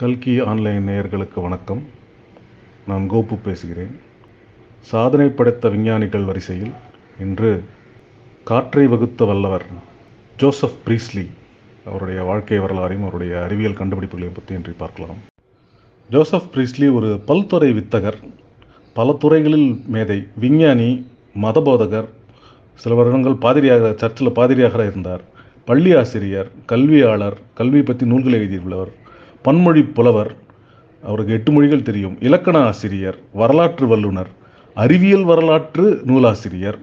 கல்கி ஆன்லைன் நேயர்களுக்கு வணக்கம். நான் கோபு பேசுகிறேன். சாதனை படைத்த விஞ்ஞானிகள் வரிசையில் இன்று காற்றை வகுத்த வல்லவர் ஜோசப் பிரீஸ்லி அவருடைய வாழ்க்கை வரலாறையும் அவருடைய அறிவியல் கண்டுபிடிப்புகளையும் பற்றி இன்று பார்க்கலாம். ஜோசப் பிரீஸ்லி ஒரு பல்துறை வித்தகர் பல துறைகளில் மேதை விஞ்ஞானி மதபோதகர் சில வருடங்கள் பாதிரியாக சர்ச்சில் பாதிரியாக இருந்தார். பள்ளி ஆசிரியர் கல்வியாளர் கல்வி பற்றி நூல்களை எழுதியுள்ளவர். பன்மொழி புலவர் அவருக்கு எட்டு மொழிகள் தெரியும். இலக்கண ஆசிரியர் வரலாற்று வல்லுனர் அறிவியல் வரலாற்று நூலாசிரியர்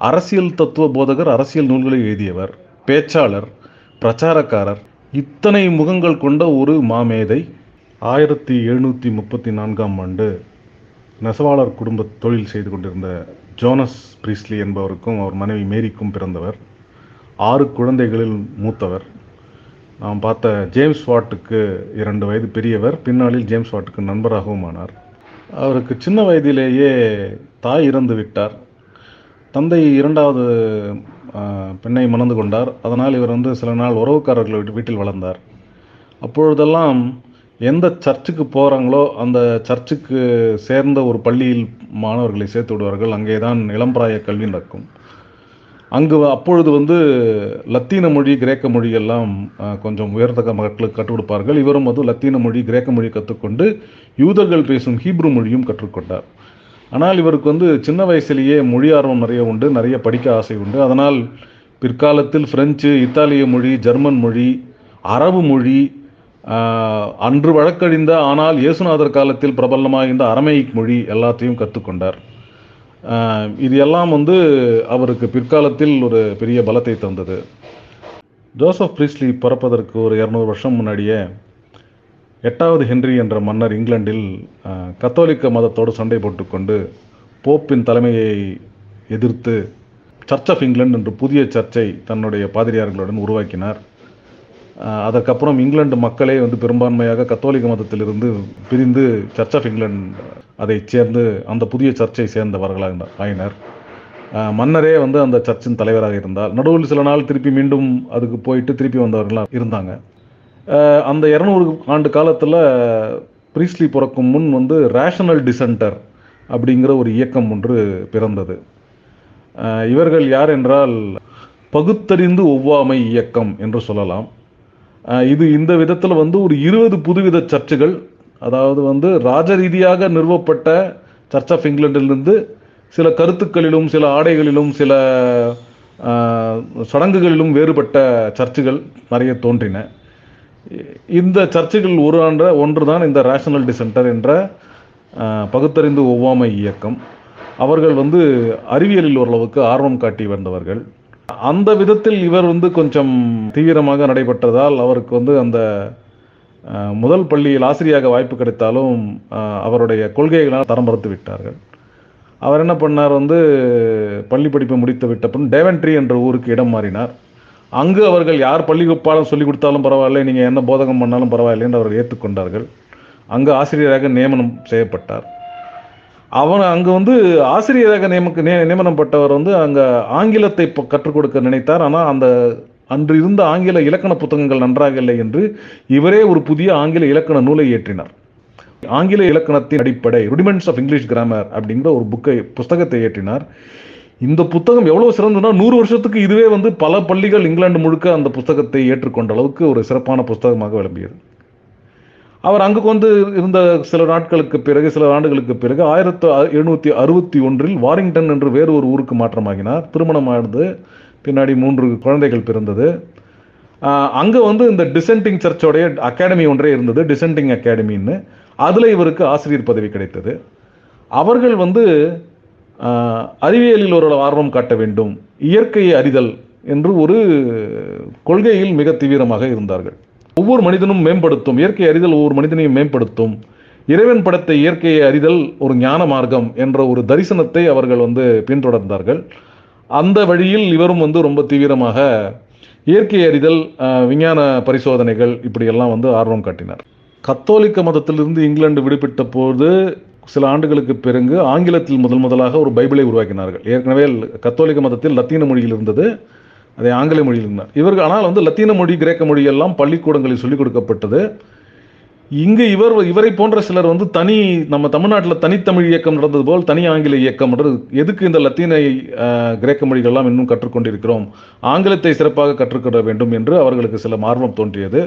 அரசியல் தத்துவ போதகர் அரசியல் நூல்களை எழுதியவர் பேச்சாளர் பிரச்சாரக்காரர். இத்தனை முகங்கள் கொண்ட ஒரு மாமேதை ஆயிரத்தி எழுநூற்றி முப்பத்தி நான்காம் ஆண்டு நெசவாளர் குடும்ப தொழில் செய்து கொண்டிருந்த ஜோனஸ் பிரீஸ்லி என்பவருக்கும் அவர் மனைவி மேரிக்கும் பிறந்தவர். ஆறு குழந்தைகளில் மூத்தவர். நாம் பார்த்த ஜேம்ஸ் வாட்டுக்கு இரண்டு வயது பெரியவர் பின்னாளில் ஜேம்ஸ் வாட்டுக்கு நண்பராகவும் ஆனார் அவருக்கு சின்ன வயதிலேயே தாய் இறந்து விட்டார். தந்தை இரண்டாவது பெண்ணை மணந்து கொண்டார். அதனால் இவர் வந்து சில நாள் உறவுக்காரர்கள் வீட்டில் வளர்ந்தார். அப்பொழுதெல்லாம் எந்த சர்ச்சுக்கு போகிறாங்களோ அந்த சர்ச்சுக்கு சேர்ந்த ஒரு பள்ளியில் மாணவர்களை சேர்த்து விடுவார்கள். அங்கே தான் இளம்பிராய கல்வி நடக்கும். அங்கு அப்பொழுது வந்து லத்தீன மொழி கிரேக்க மொழி எல்லாம் கொஞ்சம் உயர்த்தக மக்களுக்கு கற்றுக் கொடுப்பார்கள் இவரும் வந்து லத்தீன மொழி கிரேக்க மொழி கற்றுக்கொண்டு யூதர்கள் பேசும் ஹீப்ரு மொழியும் கற்றுக்கொண்டார். ஆனால் இவருக்கு வந்து சின்ன வயசுலேயே மொழி ஆர்வம் நிறைய உண்டு நிறைய படிக்க ஆசை உண்டு. அதனால் பிற்காலத்தில் பிரெஞ்சு இத்தாலிய மொழி ஜெர்மன் மொழி அரபு மொழி அன்று வழக்கழிந்த ஆனால் இயேசுநாதர் காலத்தில் பிரபலமாக இருந்த அரமேயிக் மொழி எல்லாத்தையும் கற்றுக்கொண்டார். இது எல்லாம் வந்து அவருக்கு பிற்காலத்தில் ஒரு பெரிய பலத்தை தந்தது. ஜோசப் பிரீஸ்லி பிறப்பதற்கு ஒரு இரநூறு வருஷம் முன்னாடியே எட்டாவது ஹென்றி என்ற மன்னர் இங்கிலாந்தில் கத்தோலிக்க மதத்தோடு சண்டை போட்டுக்கொண்டு போப்பின் தலைமையை எதிர்த்து சர்ச் ஆஃப் இங்கிலாந்து என்ற புதிய சர்ச்சை தன்னுடைய பாதிரியார்களுடன் உருவாக்கினார். அதற்கப்புறம் இங்கிலாந்து மக்களே வந்து பெரும்பான்மையாக கத்தோலிக்க மதத்திலிருந்து பிரிந்து சர்ச் ஆஃப் இங்கிலாந்து அதைச் சேர்ந்து அந்த புதிய சர்ச்சை சேர்ந்தவர்களாக ஆயினர். மன்னரே வந்து அந்த சர்ச்சின் தலைவராக இருந்தார். நடுவில் சில நாள் திருப்பி மீண்டும் அதுக்கு போயிட்டு திருப்பி வந்தவர்களாக இருந்தாங்க. அந்த இரநூறு ஆண்டு காலத்தில் பிரீஸ்லி பிறக்கும் முன் வந்து ரேஷனல் டிசென்டர் அப்படிங்கிற ஒரு இயக்கம் ஒன்று பிறந்தது. இவர்கள் யார் என்றால் பகுத்தறிந்து ஒவ்வாமை இயக்கம் என்று சொல்லலாம். இது இந்த விதத்தில் வந்து ஒரு இருபது புதுவித சர்ச்சுகள் அதாவது வந்து ராஜ ரீதியாக நிறுவப்பட்ட சர்ச் ஆஃப் இங்கிலாண்டிலிருந்து சில கருத்துக்களிலும் சில ஆடைகளிலும் சில சடங்குகளிலும் வேறுபட்ட சர்ச்சுகள் நிறைய தோன்றின. இந்த சர்ச்சுகள் ஒரு ஆண்ட ஒன்று தான் இந்த ரேஷனல் டிசென்டர் என்ற பகுத்தறிந்து ஒவ்வாமை இயக்கம். அவர்கள் வந்து அறிவியலில் ஓரளவுக்கு ஆர்வம் காட்டி வந்தவர்கள். அந்த விதத்தில் இவர் வந்து கொஞ்சம் தீவிரமாக நடைபெற்றதால் அவருக்கு வந்து அந்த முதல் பள்ளியில் ஆசிரியராக வாய்ப்பு கிடைத்தாலும் அவருடைய கொள்கைகளால் தரம் மறுத்து விட்டார்கள். அவர் என்ன பண்ணார் வந்து பள்ளி படிப்பை முடித்து விட்ட பின் டேவன்ட்ரி என்ற ஊருக்கு இடம் மாறினார். அங்கு அவர்கள் யார் பள்ளிக்குப்பாலும் சொல்லிக் கொடுத்தாலும் பரவாயில்லை நீங்கள் என்ன போதகம் பண்ணாலும் பரவாயில்லை என்று அவர்கள் ஏற்றுக்கொண்டார்கள் அங்கு ஆசிரியராக நியமனம் செய்யப்பட்டார். அவன் அங்கு வந்து ஆசிரியராக நியமக்கு நிய- நியமனப்பட்டவர் வந்து அங்கே ஆங்கிலத்தை கற்றுக் கொடுக்க நினைத்தார். ஆனால் அந்த அன்று இருந்த ஆங்கில இலக்கண புத்தகங்கள் நன்றாக இல்லை என்று இவரே ஒரு புதிய ஆங்கில இலக்கண நூலை இயற்றினார். ஆங்கில இலக்கணத்தின் அடிப்படை ருடிமெண்ட்ஸ் ஆஃப் இங்கிலீஷ் கிராமர் அப்படிங்கிற ஒரு புக்கை புஸ்தகத்தை இயற்றினார். இந்த புத்தகம் எவ்வளவு சிறந்ததுன்னா நூறு வருஷத்துக்கு இதுவே வந்து பல பள்ளிகள் இங்கிலாந்து முழுக்க அந்த புத்தகத்தை ஏற்றுக்கொண்ட அளவுக்கு ஒரு சிறப்பான புத்தகமாக விளம்பியது. அவர் அங்கு கொண்டு இருந்த சில நாட்களுக்கு பிறகு சில ஆண்டுகளுக்கு பிறகு ஆயிரத்து எழுநூற்றி அறுபத்தி ஒன்றில் வாரிங்டன் என்று வேறு ஒரு ஊருக்கு மாற்றமாகினார். திருமணமானது பின்னாடி மூன்று குழந்தைகள் பிறந்தது. அங்கே வந்து இந்த டிசென்டிங் சர்ச்சோடைய அகாடமி ஒன்றே இருந்தது டிசென்டிங் அகாடமின்னு அதில் இவருக்கு ஆசிரியர் பதவி கிடைத்தது. அவர்கள் வந்து அறிவியலில் ஒரு ஆர்வம் காட்ட வேண்டும் இயற்கையை அறிதல் என்று ஒரு கொள்கையில் மிக தீவிரமாக இருந்தார்கள். ஒவ்வொரு மனிதனும் மேம்படுத்தும். இயற்கை அறிதல் ஒவ்வொரு மனிதனையும் மேம்படுத்தும். இறைவன் படத்தை இயற்கையை அறிதல் ஒரு ஞான மார்க்கம் என்ற ஒரு தரிசனத்தை அவர்கள் வந்து பின்தொடர்ந்தார்கள். அந்த வழியில் இவரும் வந்து ரொம்ப தீவிரமாக இயற்கை அறிதல் ஆஹ், விஞ்ஞான பரிசோதனைகள் இப்படியெல்லாம் வந்து ஆர்வம் காட்டினார். கத்தோலிக்க மதத்திலிருந்து இங்கிலாந்து விடுபட்ட போது சில ஆண்டுகளுக்கு பிறகு ஆங்கிலத்தில் முதல் முதலாக ஒரு பைபிளை உருவாக்கினார்கள். ஏற்கனவே கத்தோலிக்க மதத்தில் லத்தீன மொழியில் இருந்தது. அதை ஆங்கில மொழியில் இருந்தார். இவர்கள் ஆனால் வந்து லத்தீன மொழி கிரேக்க மொழி எல்லாம் பள்ளிக்கூடங்களில் சொல்லிக் கொடுக்கப்பட்டது. இங்கு இவர் இவரை போன்ற சிலர் வந்து தனி நம்ம தமிழ்நாட்டில் தனித்தமிழ் இயக்கம் நடந்தது போல் தனி ஆங்கில இயக்கம் எதுக்கு இந்த லத்தீனை கிரேக்க மொழிகள்லாம் இன்னும் கற்றுக்கொண்டிருக்கிறோம்? ஆங்கிலத்தை சிறப்பாக கற்றுக்கொள்ள வேண்டும் என்று அவர்களுக்கு சில ஆர்வம் தோன்றியது.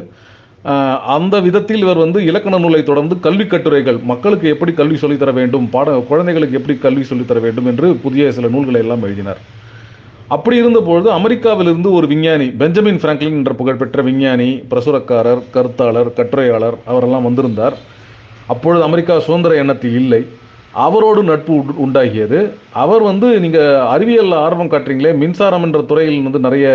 அந்த விதத்தில் இவர் வந்து இலக்கண நூலை தொடர்ந்து கல்வி கட்டுரைகள் மக்களுக்கு எப்படி கல்வி சொல்லித்தர வேண்டும் பாட குழந்தைகளுக்கு எப்படி கல்வி சொல்லித்தர வேண்டும் என்று புதிய சில நூல்களை எல்லாம் எழுதினார். அப்படி இருந்தபொழுது அமெரிக்காவிலிருந்து ஒரு விஞ்ஞானி பெஞ்சமின் பிராங்க்லின் என்ற புகழ்பெற்ற விஞ்ஞானி பிரசுரக்காரர் கருத்தாளர் கட்டுரையாளர் அவரெல்லாம் வந்திருந்தார். அப்பொழுது அமெரிக்கா சுதந்திர எண்ணத்தில் இல்லை. அவரோடு நட்பு உண்டாகியது. அவர் வந்து நீங்கள் அறிவியல் ஆர்வம் காட்டுறீங்களே மின்சாரம் என்ற துறையில் வந்து நிறைய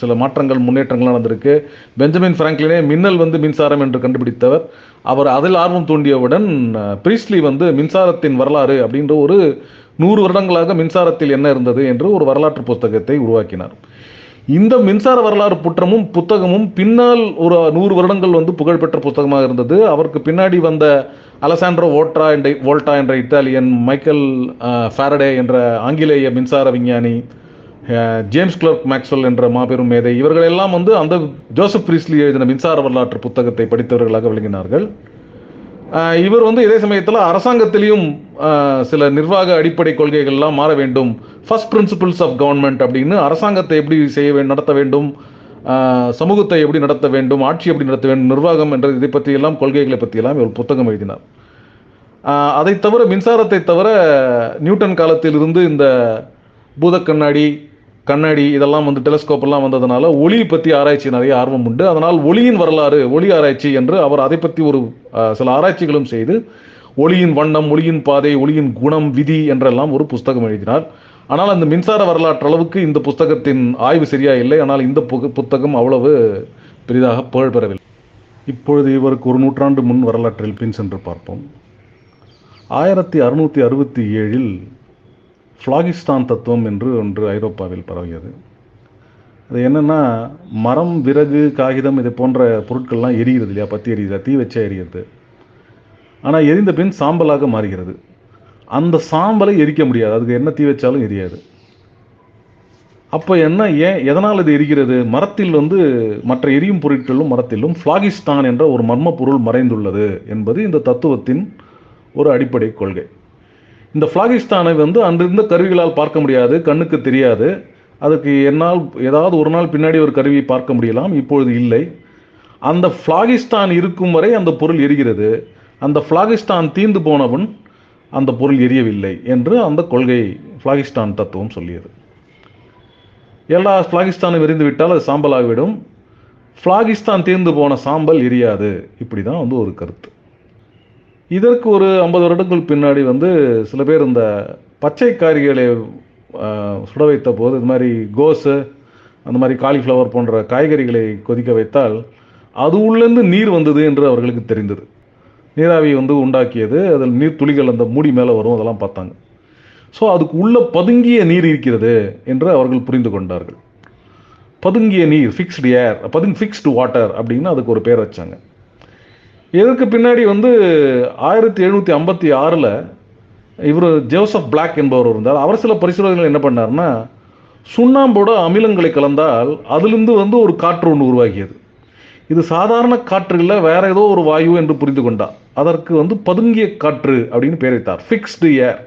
சில மாற்றங்கள் முன்னேற்றங்கள் நடந்திருக்கு. பெஞ்சமின் பிராங்க்லினே மின்னல் வந்து மின்சாரம் என்று கண்டுபிடித்தவர். அவர் அதில் ஆர்வம் தூண்டியவுடன் பிரீஸ்லி வந்து மின்சாரத்தின் வரலாறு அப்படின்ற ஒரு நூறு வருடங்களாக மின்சாரத்தில் என்ன இருந்தது என்று ஒரு வரலாற்று புத்தகத்தை உருவாக்கினார். இந்த மின்சார வரலாறு புற்றமும் புத்தகமும் பின்னால் ஒரு நூறு வருடங்கள் வந்து புகழ்பெற்ற புத்தகமாக இருந்தது. அவருக்கு பின்னாடி வந்த அலசாண்ட்ரோ ஓட்ரா என்ற வோல்டா என்ற இத்தாலியன் மைக்கேல் ஃபாரடே என்ற ஆங்கிலேய மின்சார விஞ்ஞானி ஜேம்ஸ் கிளர்க் மேக்ஸ்வெல் என்ற மாபெரும் மேதை இவர்கள் எல்லாம் வந்து அந்த ஜோசப் பிரீஸ்லி எழுதின மின்சார வரலாற்று புத்தகத்தை படித்தவர்களாக விளங்கினார்கள். இவர் வந்து இதே சமயத்தில் அரசாங்கத்திலையும் சில நிர்வாக அடிப்படை கொள்கைகள்லாம் மாற வேண்டும். ஃபர்ஸ்ட் பிரின்சிபிள்ஸ் ஆஃப் கவர்மெண்ட் அப்படின்னு அரசாங்கத்தை எப்படி செய்ய நடத்த வேண்டும். சமூகத்தை எப்படி நடத்த வேண்டும். ஆட்சி எப்படி நடத்த வேண்டும். நிர்வாகம் என்ற இதை பற்றியெல்லாம் கொள்கைகளை பற்றியெல்லாம் இவர் புத்தகம் எழுதினார். அதை தவிர மின்சாரத்தை தவிர நியூட்டன் காலத்திலிருந்து இந்த பூத கண்ணாடி கண்ணாடி இதெல்லாம் வந்து டெலஸ்கோப் எல்லாம் வந்ததுனால ஒளி பற்றி ஆராய்ச்சி நிறைய ஆர்வம் உண்டு. அதனால் ஒளியின் வரலாறு ஒளி ஆராய்ச்சி என்று அவர் அதை பற்றி ஒரு சில ஆராய்ச்சிகளும் செய்து ஒளியின் வண்ணம் ஒளியின் பாதை ஒளியின் குணம் விதி என்றெல்லாம் ஒரு புஸ்தகம் எழுதினார். ஆனால் அந்த மின்சார வரலாற்று அளவுக்கு இந்த புஸ்தகத்தின் ஆய்வு சரியா இல்லை. ஆனால் இந்த புத்தகம் அவ்வளவு பெரிதாக புகழ் பெறவில்லை. இப்பொழுது இவருக்கு ஒரு நூற்றாண்டு முன் வரலாற்றில் பின் சென்று பார்ப்போம். ஆயிரத்தி அறுநூற்றி அறுபத்தி ஏழில் ஃப்ளாகிஸ்தான் தத்துவம் என்று ஒன்று ஐரோப்பாவில் பரவியது. அது என்னென்னா மரம் விறகு காகிதம் இது போன்ற பொருட்கள்லாம் எரிகிறது இல்லையா? பற்றி எரியுதா தீ வச்சா எரியுது ஆனால் எரிந்த பின் சாம்பலாக மாறுகிறது. அந்த சாம்பலை எரிக்க முடியாது. அதுக்கு என்ன தீ வச்சாலும் எரியாது. அப்போ என்ன ஏன் எதனால் இது எரிகிறது? மரத்தில் வந்து மற்ற எரியும் பொருட்களும் மரத்திலும் ஃப்ளாகிஸ்தான் என்ற ஒரு மர்ம பொருள் மறைந்துள்ளது என்பது இந்த தத்துவத்தின் ஒரு அடிப்படை கொள்கை. இந்த ஃப்ளாகிஸ்தானை வந்து அன்றிருந்த கருவிகளால் பார்க்க முடியாது கண்ணுக்கு தெரியாது. அதுக்கு என்னால் ஏதாவது ஒரு நாள் பின்னாடி ஒரு கருவியை பார்க்க முடியலாம் இப்பொழுது இல்லை. அந்த ஃப்ளாகிஸ்தான் இருக்கும் வரை அந்த பொருள் எரிகிறது. அந்த ஃப்ளாகிஸ்தான் தீர்ந்து போனவன் அந்த பொருள் எரியவில்லை என்று அந்த கொள்கை ஃப்ளாகிஸ்தான் தத்துவம் சொல்லியது. எல்லா ஃப்ளாகிஸ்தானும் எரிந்து விட்டால் அது சாம்பலாகிவிடும். ஃப்ளாகிஸ்தான் தீர்ந்து போன சாம்பல் எரியாது. இப்படி தான் வந்து ஒரு கருத்து. இதற்கு ஒரு ஐம்பது வருடங்கள் பின்னாடி வந்து சில பேர் இந்த பச்சை காய்கறிகளை சுட வைத்த போது இது மாதிரி கோஸு அந்த மாதிரி காலிஃப்ளவர் போன்ற காய்கறிகளை கொதிக்க வைத்தால் அது உள்ளேருந்து நீர் வந்தது என்று அவர்களுக்கு தெரிந்தது. நீராவி வந்து உண்டாக்கியது அதில் நீர் துளிகள் அந்த மூடி மேலே வரும் அதெல்லாம் பார்த்தாங்க. ஸோ அதுக்கு உள்ள பதுங்கிய நீர் இருக்கிறது என்று அவர்கள் புரிந்து கொண்டார்கள். பதுங்கிய நீர் ஃபிக்ஸ்டு ஏர் பதுங் ஃபிக்ஸ்டு வாட்டர் அப்படின்னு அதுக்கு ஒரு பேர் வச்சாங்க. இதற்கு பின்னாடி வந்து ஆயிரத்தி எழுநூற்றி ஐம்பத்தி ஆறில் இவர் ஜோசப் பிளாக் என்பவர் இருந்தார். அவர் சில பரிசோதனைகள் என்ன பண்ணார்னா சுண்ணாம்போட அமிலங்களை கலந்தால் அதிலிருந்து வந்து ஒரு காற்று ஒன்று உருவாகியது. இது சாதாரண காற்று இல்லை வேற ஏதோ ஒரு வாயு என்று புரிந்து கொண்டார் அதற்கு வந்து பதுங்கிய காற்று அப்படின்னு பேர் வைத்தார். ஃபிக்ஸ்டு ஏர்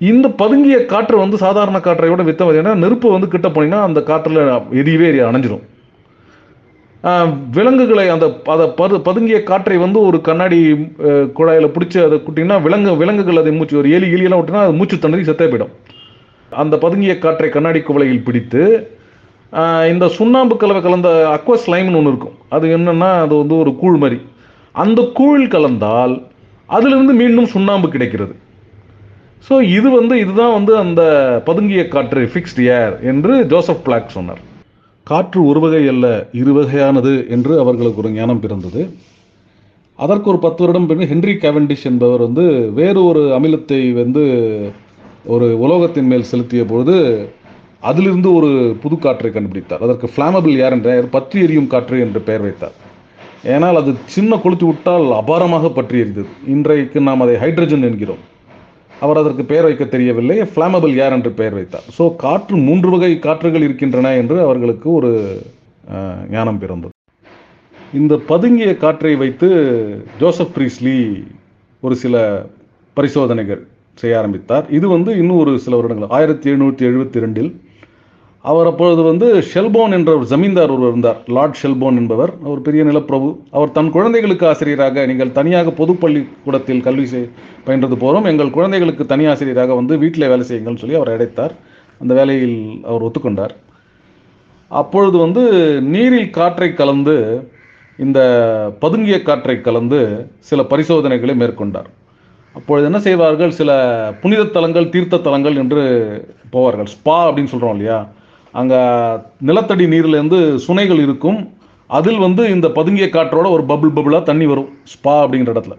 இந்த பதுங்கிய காற்று வந்து சாதாரண காற்றை விட வித்த பார்த்தீங்கன்னா நெருப்பு வந்து கிட்ட போனீங்கன்னா அந்த காற்றில் எரியவே எரிய அணைஞ்சிரும். விலங்குகளை அந்த அதை பது பதுங்கிய காற்றை வந்து ஒரு கண்ணாடி குழாயில் பிடிச்சி அதை குட்டிங்கன்னா விலங்கு விலங்குகள் அதை மூச்சு ஒரு எலி எலியெல்லாம் விட்டுனா அது மூச்சு தண்ணி செத்தே போயிடும். அந்த பதுங்கிய காற்றை கண்ணாடி குவளையில் பிடித்து இந்த சுண்ணாம்பு கலவை கலந்த அக்வஸ் லைம்னு ஒன்று இருக்கும். அது என்னென்னா அது வந்து ஒரு கூழ் மாதிரி. அந்த கூழ் கலந்தால் அதிலிருந்து மீண்டும் சுண்ணாம்பு கிடைக்கிறது. ஸோ இது வந்து இதுதான் வந்து அந்த பதுங்கிய காற்று ஃபிக்ஸ்டு ஏர் என்று ஜோசப் பிளாக் சொன்னார். காற்று ஒரு வகை அல்ல இரு வகையானது என்று அவர்களுக்கு ஒரு ஞானம் பிறந்தது. அதற்கு ஒரு பத்து வருடம் பிறகு ஹென்ரி கேவெண்டிஷ் என்பவர் வந்து வேறு ஒரு அமிலத்தை வந்து ஒரு உலோகத்தின் மேல் செலுத்திய பொழுது அதிலிருந்து ஒரு புது காற்றை கண்டுபிடித்தார். அதற்கு ஃப்ளாமபிள் ஏர் என்ற பற்றி எரியும் காற்று என்று பெயர் வைத்தார். ஏனால் அது சின்ன கொளுத்தி விட்டால் அபாரமாக பற்றி எரிந்தது. இன்றைக்கு நாம் அதை ஹைட்ரஜன் என்கிறோம். அவர் அதற்கு பெயர் வைக்க தெரியவில்லை. ஃப்ளாமபிள் ஏர் என்று பெயர் வைத்தார். ஸோ காற்று மூன்று வகை காற்றுகள் இருக்கின்றன என்று அவர்களுக்கு ஒரு ஞானம் பிறந்தது. இந்த பதுங்கிய காற்றை வைத்து ஜோசப் பிரீஸ்லி ஒரு சில பரிசோதனைகள் செய்ய ஆரம்பித்தார். இது வந்து இன்னும் ஒரு சில வருடங்கள். ஆயிரத்தி எழுநூற்றி எழுபத்தி ரெண்டில் அவர் அப்பொழுது வந்து ஷெல்போன் என்ற ஒரு ஜமீன்தார் ஒருவர் இருந்தார். லார்ட் ஷெல்போன் என்பவர். அவர் பெரிய நிலப்பிரபு. அவர் தன் குழந்தைகளுக்கு ஆசிரியராக நீங்கள் தனியாக பொதுப்பள்ளி கூடத்தில் கல்வி செய் பயின்றது போகிறோம் எங்கள் குழந்தைகளுக்கு தனி ஆசிரியராக வந்து வீட்டில் வேலை செய்யுங்கள்னு சொல்லி அவர் அழைத்தார். அந்த வேலையில் அவர் ஒத்துக்கொண்டார். அப்பொழுது வந்து நீரில் காற்றை கலந்து இந்த பதுங்கிய காற்றை கலந்து சில பரிசோதனைகளை மேற்கொண்டார். அப்பொழுது என்ன செய்வார்கள்? சில புனித தலங்கள் தீர்த்த தலங்கள் என்று போவார்கள். ஸ்பா அப்படின்னு சொல்கிறோம் இல்லையா? அங்கே நிலத்தடி நீர்லேருந்து சுனைகள் இருக்கும். அதில் வந்து இந்த பதுங்கிய காற்றோட ஒரு பபுள் பபுளாக தண்ணி வரும். ஸ்பா அப்படிங்கிற இடத்துல.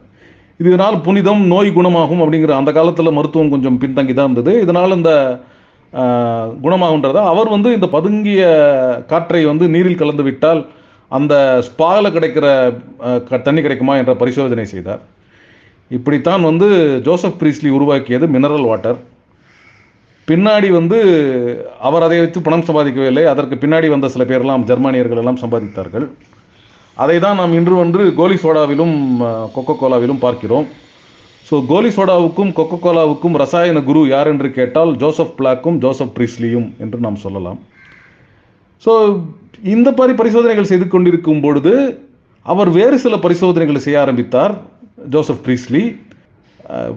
இதனால் புனிதம் நோய் குணமாகும் அப்படிங்கிற அந்த காலத்தில் மருத்துவம் கொஞ்சம் பின்தங்கி தான் இருந்தது. இதனால் இந்த குணமாகுன்றத அவர் வந்து இந்த பதுங்கிய காற்றை வந்து நீரில் கலந்து விட்டால் அந்த ஸ்பாவில் கிடைக்கிற க- தண்ணி கிடைக்குமா என்ற பரிசோதனை செய்தார். இப்படித்தான் வந்து ஜோசப் பிரீஸ்லி உருவாக்கியது மினரல் வாட்டர் பின்னாடி வந்து அவர் அதை வைத்து பணம் சம்பாதிக்கவில்லை அதற்கு பின்னாடி வந்த சில பேரெல்லாம் ஜெர்மானியர்கள் எல்லாம் சம்பாதித்தார்கள். அதை தான் நாம் இன்று வந்து கோலி சோடாவிலும் கொக்கோ கோலாவிலும் பார்க்கிறோம். ஸோ கோலி சோடாவுக்கும் கொக்கோ கோலாவுக்கும் ரசாயன குரு யார் என்று கேட்டால் ஜோசப் பிளாக்கும் ஜோசப் ப்ரீஸ்லியும் என்று நாம் சொல்லலாம். ஸோ இந்த மாதிரி பரிசோதனைகள் செய்து கொண்டிருக்கும் பொழுது அவர் வேறு சில பரிசோதனைகளை செய்ய ஆரம்பித்தார் ஜோசப் ப்ரீஸ்லி.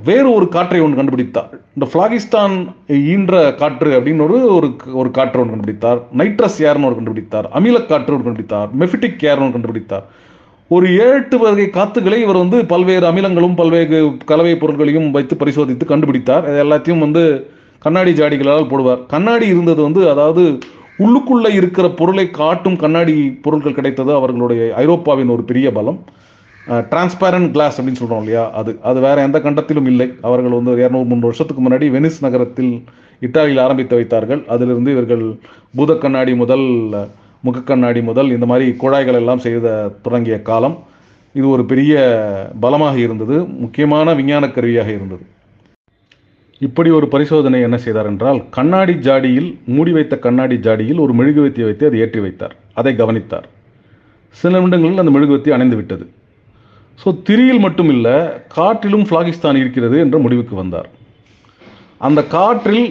வேறு ஒரு காற்றை ஒன்று கண்டுபிடித்தார். இந்த பிளாகிஸ்தான் ஈன்ற காற்று அப்படின்னு ஒரு ஒரு காற்று ஒன்று கண்டுபிடித்தார். நைட்ரஸ் ஏர்னு ஒரு கண்டுபிடித்தார். அமில காற்று ஒன்று கண்டுபிடித்தார். மெஃபிட்டிக் ஏர்னு ஒன்று கண்டுபிடித்தார். ஒரு ஏழு வகை காத்துகளை இவர் வந்து பல்வேறு அமிலங்களும் பல்வேறு கலவை பொருட்களையும் வைத்து பரிசோதித்து கண்டுபிடித்தார். இது எல்லாத்தையும் வந்து கண்ணாடி ஜாடிகளால் போடுவார். கண்ணாடி இருந்தது வந்து அதாவது உள்ளுக்குள்ளே இருக்கிற பொருளை காட்டும் கண்ணாடி பொருட்கள் கிடைத்தது அவர்களுடைய ஐரோப்பாவின் ஒரு பெரிய பலம். டிரான்ஸ்பேரண்ட் கிளாஸ் அப்படின்னு சொல்கிறோம் இல்லையா? அது அது வேற எந்த கண்டத்திலும் இல்லை. அவர்கள் வந்து இரநூறு முந்நூறு வருஷத்துக்கு முன்னாடி வெனிஸ் நகரத்தில் இத்தாலியில் ஆரம்பித்து வைத்தார்கள். அதிலிருந்து இவர்கள் பூத கண்ணாடி முதல் முகக்கண்ணாடி முதல் இந்த மாதிரி குழாய்கள் எல்லாம் செய்த தொடங்கிய காலம். இது ஒரு பெரிய பலமாக இருந்தது. முக்கியமான விஞ்ஞான கருவியாக இருந்தது. இப்படி ஒரு பரிசோதனை என்ன செய்தார் என்றால் கண்ணாடி ஜாடியில் மூடி வைத்த கண்ணாடி ஜாடியில் ஒரு மெழுகுவர்த்தியை வைத்து அதை ஏற்றி வைத்தார். அதை கவனித்தார். சில நிமிடங்களில் அந்த மெழுகுவர்த்தி அணைந்து விட்டது. ஸோ திரியில் மட்டும் இல்லை காற்றிலும் பிளாகிஸ்தான் இருக்கிறது என்ற முடிவுக்கு வந்தார். அந்த காற்றில்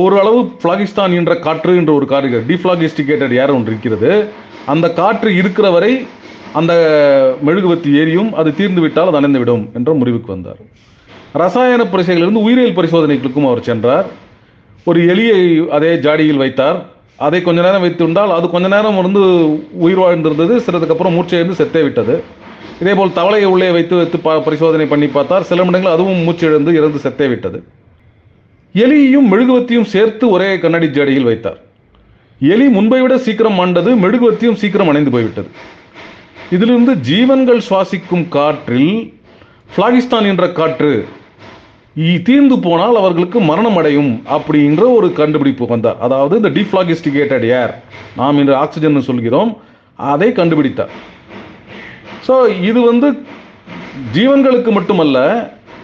ஓரளவு பிளாகிஸ்தான் என்ற காற்று என்ற ஒரு காற்று டிஃப்ளாகிஸ்டிகேட்டட் ஏர் ஒன்று இருக்கிறது. அந்த காற்று இருக்கிற வரை அந்த மெழுகுவர்த்தி ஏரியும் அது தீர்ந்து விட்டால் அது அணைந்து விடும் என்ற முடிவுக்கு வந்தார். ரசாயன பரிசைகளிலிருந்து உயிரியல் பரிசோதனைகளுக்கும் அவர் சென்றார். ஒரு எலியை அதே ஜாடியில் வைத்தார். அதை கொஞ்ச நேரம் வைத்திருந்தால் அது கொஞ்ச நேரம் வந்து உயிர் வாழ்ந்திருந்தது சிறதுக்கப்புறம் மூச்சை மூச்சையிருந்து செத்தே விட்டது. இதேபோல் தவளையை உள்ளே வைத்து வைத்து பரிசோதனை பண்ணி பார்த்தார். சில நிமிடங்கள் அதுவும் மூச்சு இழந்து இறந்து செத்தே விட்டது. எலியையும் மெழுகுவர்த்தியும் சேர்த்து ஒரே கண்ணாடி ஜாடியில் வைத்தார். எலி முன்பை விட சீக்கிரம் மாண்டது மெழுகுவர்த்தியும் சீக்கிரம் அணைந்து போய்விட்டது. இதிலிருந்து ஜீவன்கள் சுவாசிக்கும் காற்றில் பிளாகிஸ்தான் என்ற காற்று தீர்ந்து போனால் அவர்களுக்கு மரணம் அடையும் அப்படின்ற ஒரு கண்டுபிடிப்பு வந்தார். அதாவது இந்த டிஃப்ளாகிஸ்டிகேட்டட் ஏர் நாம் இன்று ஆக்சிஜன் சொல்கிறோம் அதை கண்டுபிடித்தார். ஸோ இது வந்து ஜீவன்களுக்கு மட்டுமல்ல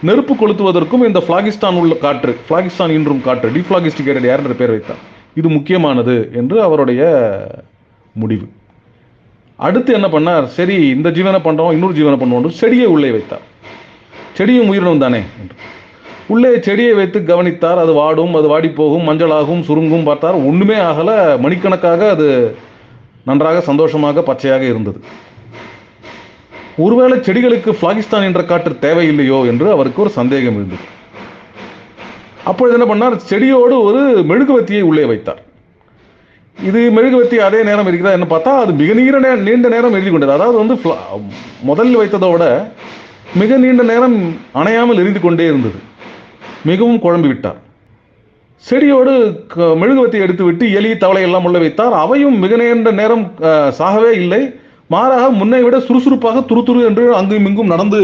நெருப்பு கொளுத்துவதற்கும் இந்த பிளாகிஸ்தான் உள்ள காற்று பிளாகிஸ்தான் இன்றும் காற்று டிஃப்ளாகிஸ்டிகேட்டட் யார் என்று பெயர் வைத்தார். இது முக்கியமானது என்று அவருடைய முடிவு. அடுத்து என்ன பண்ணார்? சரி இந்த ஜீவனை பண்ணுறோம் இன்னொரு ஜீவனை பண்ணுவோம் செடியை உள்ளே வைத்தார். செடியும் உயிரினம் தானே? என்று உள்ளே செடியை வைத்து கவனித்தார் அது வாடும் அது வாடி போகும் மஞ்சளாகும் சுருங்கும் பார்த்தார். ஒன்றுமே ஆகல மணிக்கணக்காக அது நன்றாக சந்தோஷமாக பச்சையாக இருந்தது. ஒருவேளை செடிகளுக்கு பாகிஸ்தான் என்ற காற்று தேவையில்லையோ என்று அவருக்கு ஒரு சந்தேகம் இருந்தது. அப்பொழுது என்ன பண்ணார்? செடியோடு ஒரு மெழுகுவர்த்தியை உள்ளே வைத்தார். இது மெழுகுவர்த்தி அதே நேரம் இருக்கிறதா என்ன பார்த்தா அது மிக நீண்ட நே- நீண்ட நேரம் எரிந்து கொண்டது. அதாவது வந்து ஃப்ளா- முதலில் வைத்ததை விட மிக நீண்ட நேரம் அணையாமல் எரிந்து கொண்டே இருந்தது. மிகவும் குழம்பி விட்டார். செடியோடு க- எடுத்துவிட்டு எலி தவளை எல்லாம் உள்ள வைத்தார். அவையும் மிக நீண்ட நேரம் சாகவே இல்லை. மாறாக முன்னை விட சுறுசுறுப்பாக துரு துரு என்று அங்கும் இங்கும் நடந்து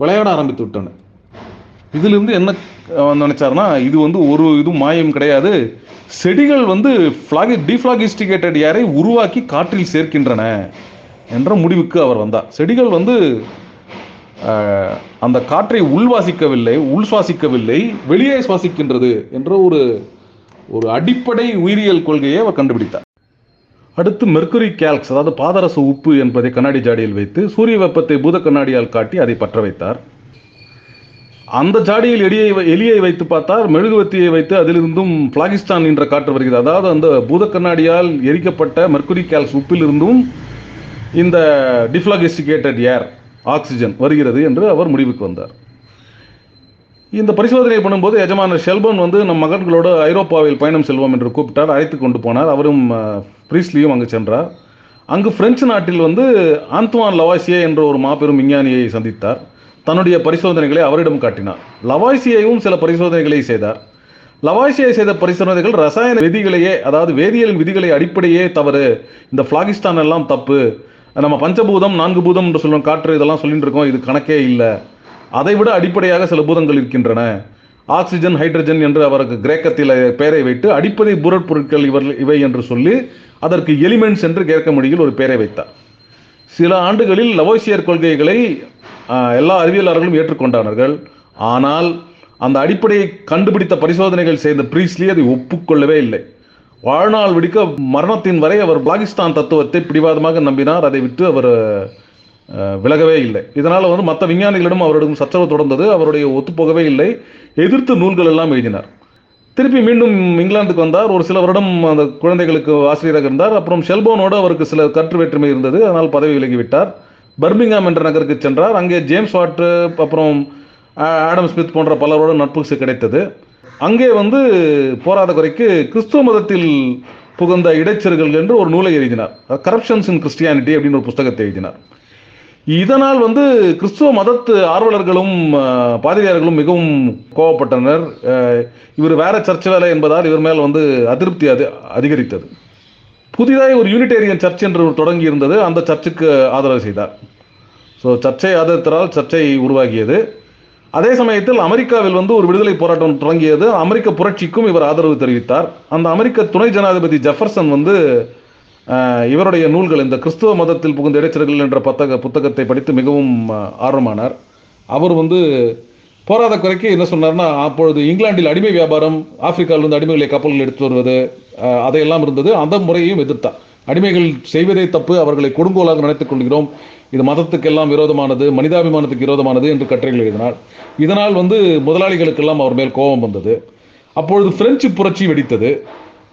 விளையாட ஆரம்பித்து விட்டன. இதிலிருந்து என்ன நினைச்சாருன்னா இது வந்து ஒரு இதுவும் மாயம் கிடையாது. செடிகள் வந்து ஃபிளாகி டிஃப்ளாகிஸ்டிகேட்டட் ஏரை உருவாக்கி காற்றில் சேர்க்கின்றன என்ற முடிவுக்கு அவர் வந்தார். செடிகள் வந்து அந்த காற்றை உள்வாசிக்கவில்லை உள் சுவாசிக்கவில்லை வெளியே சுவாசிக்கின்றது என்ற ஒரு ஒரு அடிப்படை உயிரியல் கொள்கையை அவர் கண்டுபிடித்தார். அடுத்து மெர்குரி கேல்க்ஸ் அதாவது பாதரச உப்பு என்பதை கண்ணாடி ஜாடியில் வைத்து சூரிய வெப்பத்தை பூத கண்ணாடியால் காட்டி அதை பற்ற வைத்தார். அந்த ஜாடியில் எலியை எலியை வைத்து பார்த்தார். மெழுகுவத்தியை வைத்து அதிலிருந்தும் பிளாகிஸ்தான் என்ற காற்று வருகிறது. அதாவது அந்த பூத கண்ணாடியால் எரிக்கப்பட்ட மெர்க்குரி கேல்ஸ் உப்பிலிருந்தும் இந்த டிஃப்ளாகிஸ்டிகேட்டட் ஏர் ஆக்சிஜன் வருகிறது என்று அவர் முடிவுக்கு வந்தார். இந்த பரிசோதனை பண்ணும்போது எஜமானர் ஷெல்பன் வந்து நம் மகன்களோடு ஐரோப்பாவில் பயணம் செல்வோம் என்று கூப்பிட்டார் அழைத்து கொண்டு போனார். அவரும் பிரீஸ்லியும் அங்கு சென்றார். அங்கு பிரெஞ்சு நாட்டில் வந்து ஆந்துவான் லவாசியே என்ற ஒரு மாபெரும் விஞ்ஞானியை சந்தித்தார். தன்னுடைய பரிசோதனைகளை அவரிடம் காட்டினார். லவாசியையும் சில பரிசோதனைகளை செய்தார். லவாசியை செய்த பரிசோதனைகள் ரசாயன விதிகளையே அதாவது வேதியியலின் விதிகளை அடிப்படையே தவறு. இந்த பிளாகிஸ்தான் எல்லாம் தப்பு. நம்ம பஞ்சபூதம் நான்கு பூதம் என்று சொல்லுவோம் காற்று இதெல்லாம் சொல்லிட்டு இருக்கோம். இது கணக்கே இல்லை. அதைவிட அடிப்படையாக சில பூதங்கள் இருக்கின்றன. ஆக்சிஜன் ஹைட்ரஜன் என்று அவருக்கு கிரேக்கத்தில் பெயரை வைத்து அடிப்படை பொருட்பொருட்கள் இவர் இவை என்று சொல்லி அதற்கு எலிமெண்ட்ஸ் என்று கேட்க மொழியில் ஒரு பெயரை வைத்தார். சில ஆண்டுகளில் லவோசியர் கொள்கைகளை எல்லா அறிவியலாளர்களும் ஏற்றுக்கொண்டார்கள். ஆனால் அந்த அடிப்படையை கண்டுபிடித்த பரிசோதனைகள் செய்த பிரீஸ்லி அதை ஒப்புக்கொள்ளவே இல்லை. வாழ்நாள் விடுக்க மரணத்தின் வரை அவர் பாகிஸ்தான் தத்துவத்தை பிடிவாதமாக நம்பினார். அதை விட்டு அவர் விலகவே இல்லை. இதனால் வந்து மற்ற விஞ்ஞானிகளிடம் அவரிடம் சச்சரவு தொடர்ந்தது. அவருடைய ஒத்துப்போகவே இல்லை. எதிர்த்து நூல்கள் எல்லாம் எழுதினார். திருப்பி மீண்டும் இங்கிலாந்துக்கு வந்தார். ஒரு சில வருடம் அந்த குழந்தைகளுக்கு ஆசிரியராக இருந்தார். அப்புறம் ஷெல்போனோடு அவருக்கு சில கற்று வேற்றுமை இருந்தது. அதனால் பதவி விலகிவிட்டார். பர்மிங்ஹாம் என்ற நகருக்கு சென்றார். அங்கே ஜேம்ஸ் வாட்டு அப்புறம் ஆடம் ஸ்மித் போன்ற பலரோட நட்பு கிடைத்தது. அங்கே வந்து போராத குறைக்கு கிறிஸ்துவ மதத்தில் புகுந்த இடைச்செருகள் என்று ஒரு நூலை எழுதினார். கரப்ஷன்ஸ் இன் கிறிஸ்டியானிட்டி அப்படின்னு ஒரு புஸ்தகத்தை எழுதினார். இதனால் வந்து கிறிஸ்துவ மதத்து ஆர்வலர்களும் பாதிரியார்களும் மிகவும் கோவப்பட்டனர். இவர் வேற சர்ச் வேலை என்பதால் இவர் மேல் வந்து அதிருப்தி அது அதிகரித்தது. புதிதாக ஒரு யூனிடேரியன் சர்ச் என்று தொடங்கி இருந்தது அந்த சர்ச்சுக்கு ஆதரவு செய்தார். ஸோ சர்ச்சை ஆதரித்ததால் சர்ச்சை உருவாகியது. அதே சமயத்தில் அமெரிக்காவில் வந்து ஒரு விடுதலை போராட்டம் தொடங்கியது. அமெரிக்க புரட்சிக்கும் இவர் ஆதரவு தெரிவித்தார். அந்த அமெரிக்க துணை ஜனாதிபதி ஜெஃபர்சன் வந்து இவருடைய நூல்கள் இந்த கிறிஸ்துவ மதத்தில் புகுந்த இடைச்சர்கள் என்ற புத்தக புத்தகத்தை படித்து மிகவும் ஆர்வமானார். அவர் வந்து போராத குறைக்கு என்ன சொன்னார்னா அப்பொழுது இங்கிலாந்தில் அடிமை வியாபாரம் ஆப்பிரிக்காவிலிருந்து அடிமைகளை கப்பல்கள் எடுத்து வருவது அதையெல்லாம் இருந்தது. அந்த முறையையும் எதிர்த்தார். அடிமைகள் செய்வதே தப்பு அவர்களை கொடுங்கோலாக நினைத்துக் கொள்கிறோம். இது மதத்துக்கெல்லாம் விரோதமானது மனிதாபிமானத்துக்கு விரோதமானது என்று கட்டுரைகள் எழுதினார். இதனால் வந்து முதலாளிகளுக்கெல்லாம் அவர் மேல் கோபம் வந்தது. அப்பொழுது பிரெஞ்சு புரட்சி வெடித்தது.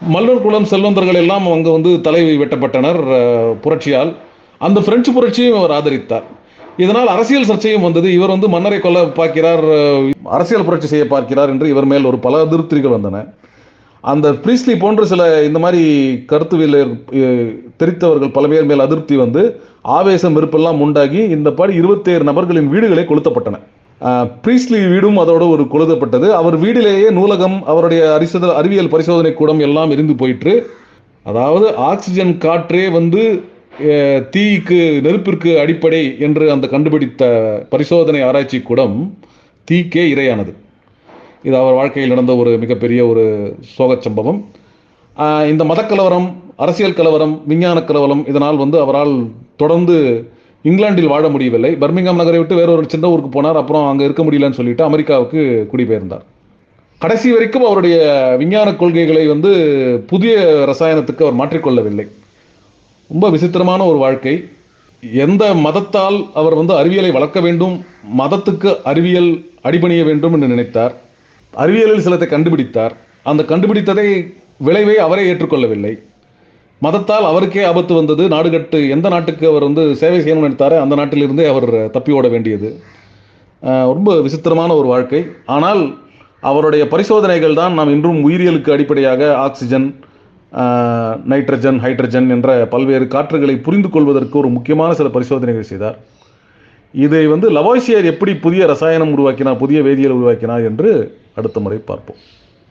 மல்லூர் குளம் செல்வந்தர்கள் எல்லாம் அங்கே வந்து தலை வெட்டப்பட்டனர் புரட்சியால். அந்த பிரெஞ்சு புரட்சியும் அவர் ஆதரித்தார். இதனால் அரசியல் சர்ச்சையும் வந்தது. இவர் வந்து மன்னரை கொல்ல பார்க்கிறார் அரசியல் புரட்சி செய்ய பார்க்கிறார் என்று இவர் மேல் ஒரு பல அதிருப்திகள் வந்தன. அந்த பிரீஸ்லி போன்ற சில இந்த மாதிரி கருத்துவில் தெரித்தவர்கள் பல பேர் மேல் அதிருப்தி வந்து ஆவேசம் வெறுப்பெல்லாம் உண்டாகி இந்த பாடி இருபத்தேழு நபர்களின் வீடுகளே கொளுத்தப்பட்டன. பிரீஸ்லி வீடும் அதோடு ஒரு கொழுதப்பட்டது. அவர் வீடிலேயே நூலகம் அவருடைய அரிசத அறிவியல் பரிசோதனை கூடம் எல்லாம் எரிந்து போயிற்று. அதாவது ஆக்சிஜன் காற்றே வந்து தீக்கு நெருப்பிற்கு அடிப்படை என்று அந்த கண்டுபிடித்த பரிசோதனை ஆராய்ச்சி கூடம் தீக்கே இரையானது. இது அவர் வாழ்க்கையில் நடந்த ஒரு மிகப்பெரிய ஒரு சோகச் சம்பவம். இந்த மதக்கலவரம் அரசியல் கலவரம் விஞ்ஞான கலவரம் இதனால் வந்து அவரால் தொடர்ந்து இங்கிலாந்தில் வாழ முடியவில்லை. பர்மிங்காம் நகரை விட்டு வேறொரு சின்ன ஊருக்கு போனார். அப்புறம் அங்கே இருக்க முடியலன்னு சொல்லிட்டு அமெரிக்காவுக்கு குடிபெயர்ந்தார். கடைசி வரைக்கும் அவருடைய விஞ்ஞான கொள்கைகளை வந்து புதிய ரசாயனத்துக்கு அவர் மாற்றிக்கொள்ளவில்லை. ரொம்ப விசித்திரமான ஒரு வாழ்க்கை. எந்த மதத்தால் அவர் வந்து அறிவியலை வளர்க்க வேண்டும் மதத்துக்கு அறிவியல் அடிபணிய வேண்டும் என்று நினைத்தார். அறிவியலில் சிலத்தை கண்டுபிடித்தார். அந்த கண்டுபிடித்ததை விளைவை அவரே ஏற்றுக்கொள்ளவில்லை. மதத்தால் அவருக்கே ஆபத்து வந்தது. நாடுகட்டு எந்த நாட்டுக்கு அவர் வந்து சேவை செய்யணும்னு நினைத்தாரோ அந்த நாட்டிலிருந்தே அவர் தப்பி ஓட வேண்டியது. ரொம்ப விசித்திரமான ஒரு வாழ்க்கை. ஆனால் அவருடைய பரிசோதனைகள் தான் நாம் இன்றும் உயிரியலுக்கு அடிப்படையாக ஆக்சிஜன் நைட்ரஜன் ஹைட்ரஜன் என்ற பல்வேறு காற்றுகளை புரிந்து கொள்வதற்கு ஒரு முக்கியமான சில பரிசோதனைகள் செய்தார். இதை வந்து லவாய்சியர் எப்படி புதிய ரசாயனம் உருவாக்கினார் புதிய வேதியியல் உருவாக்கினார் என்று அடுத்த முறை பார்ப்போம்.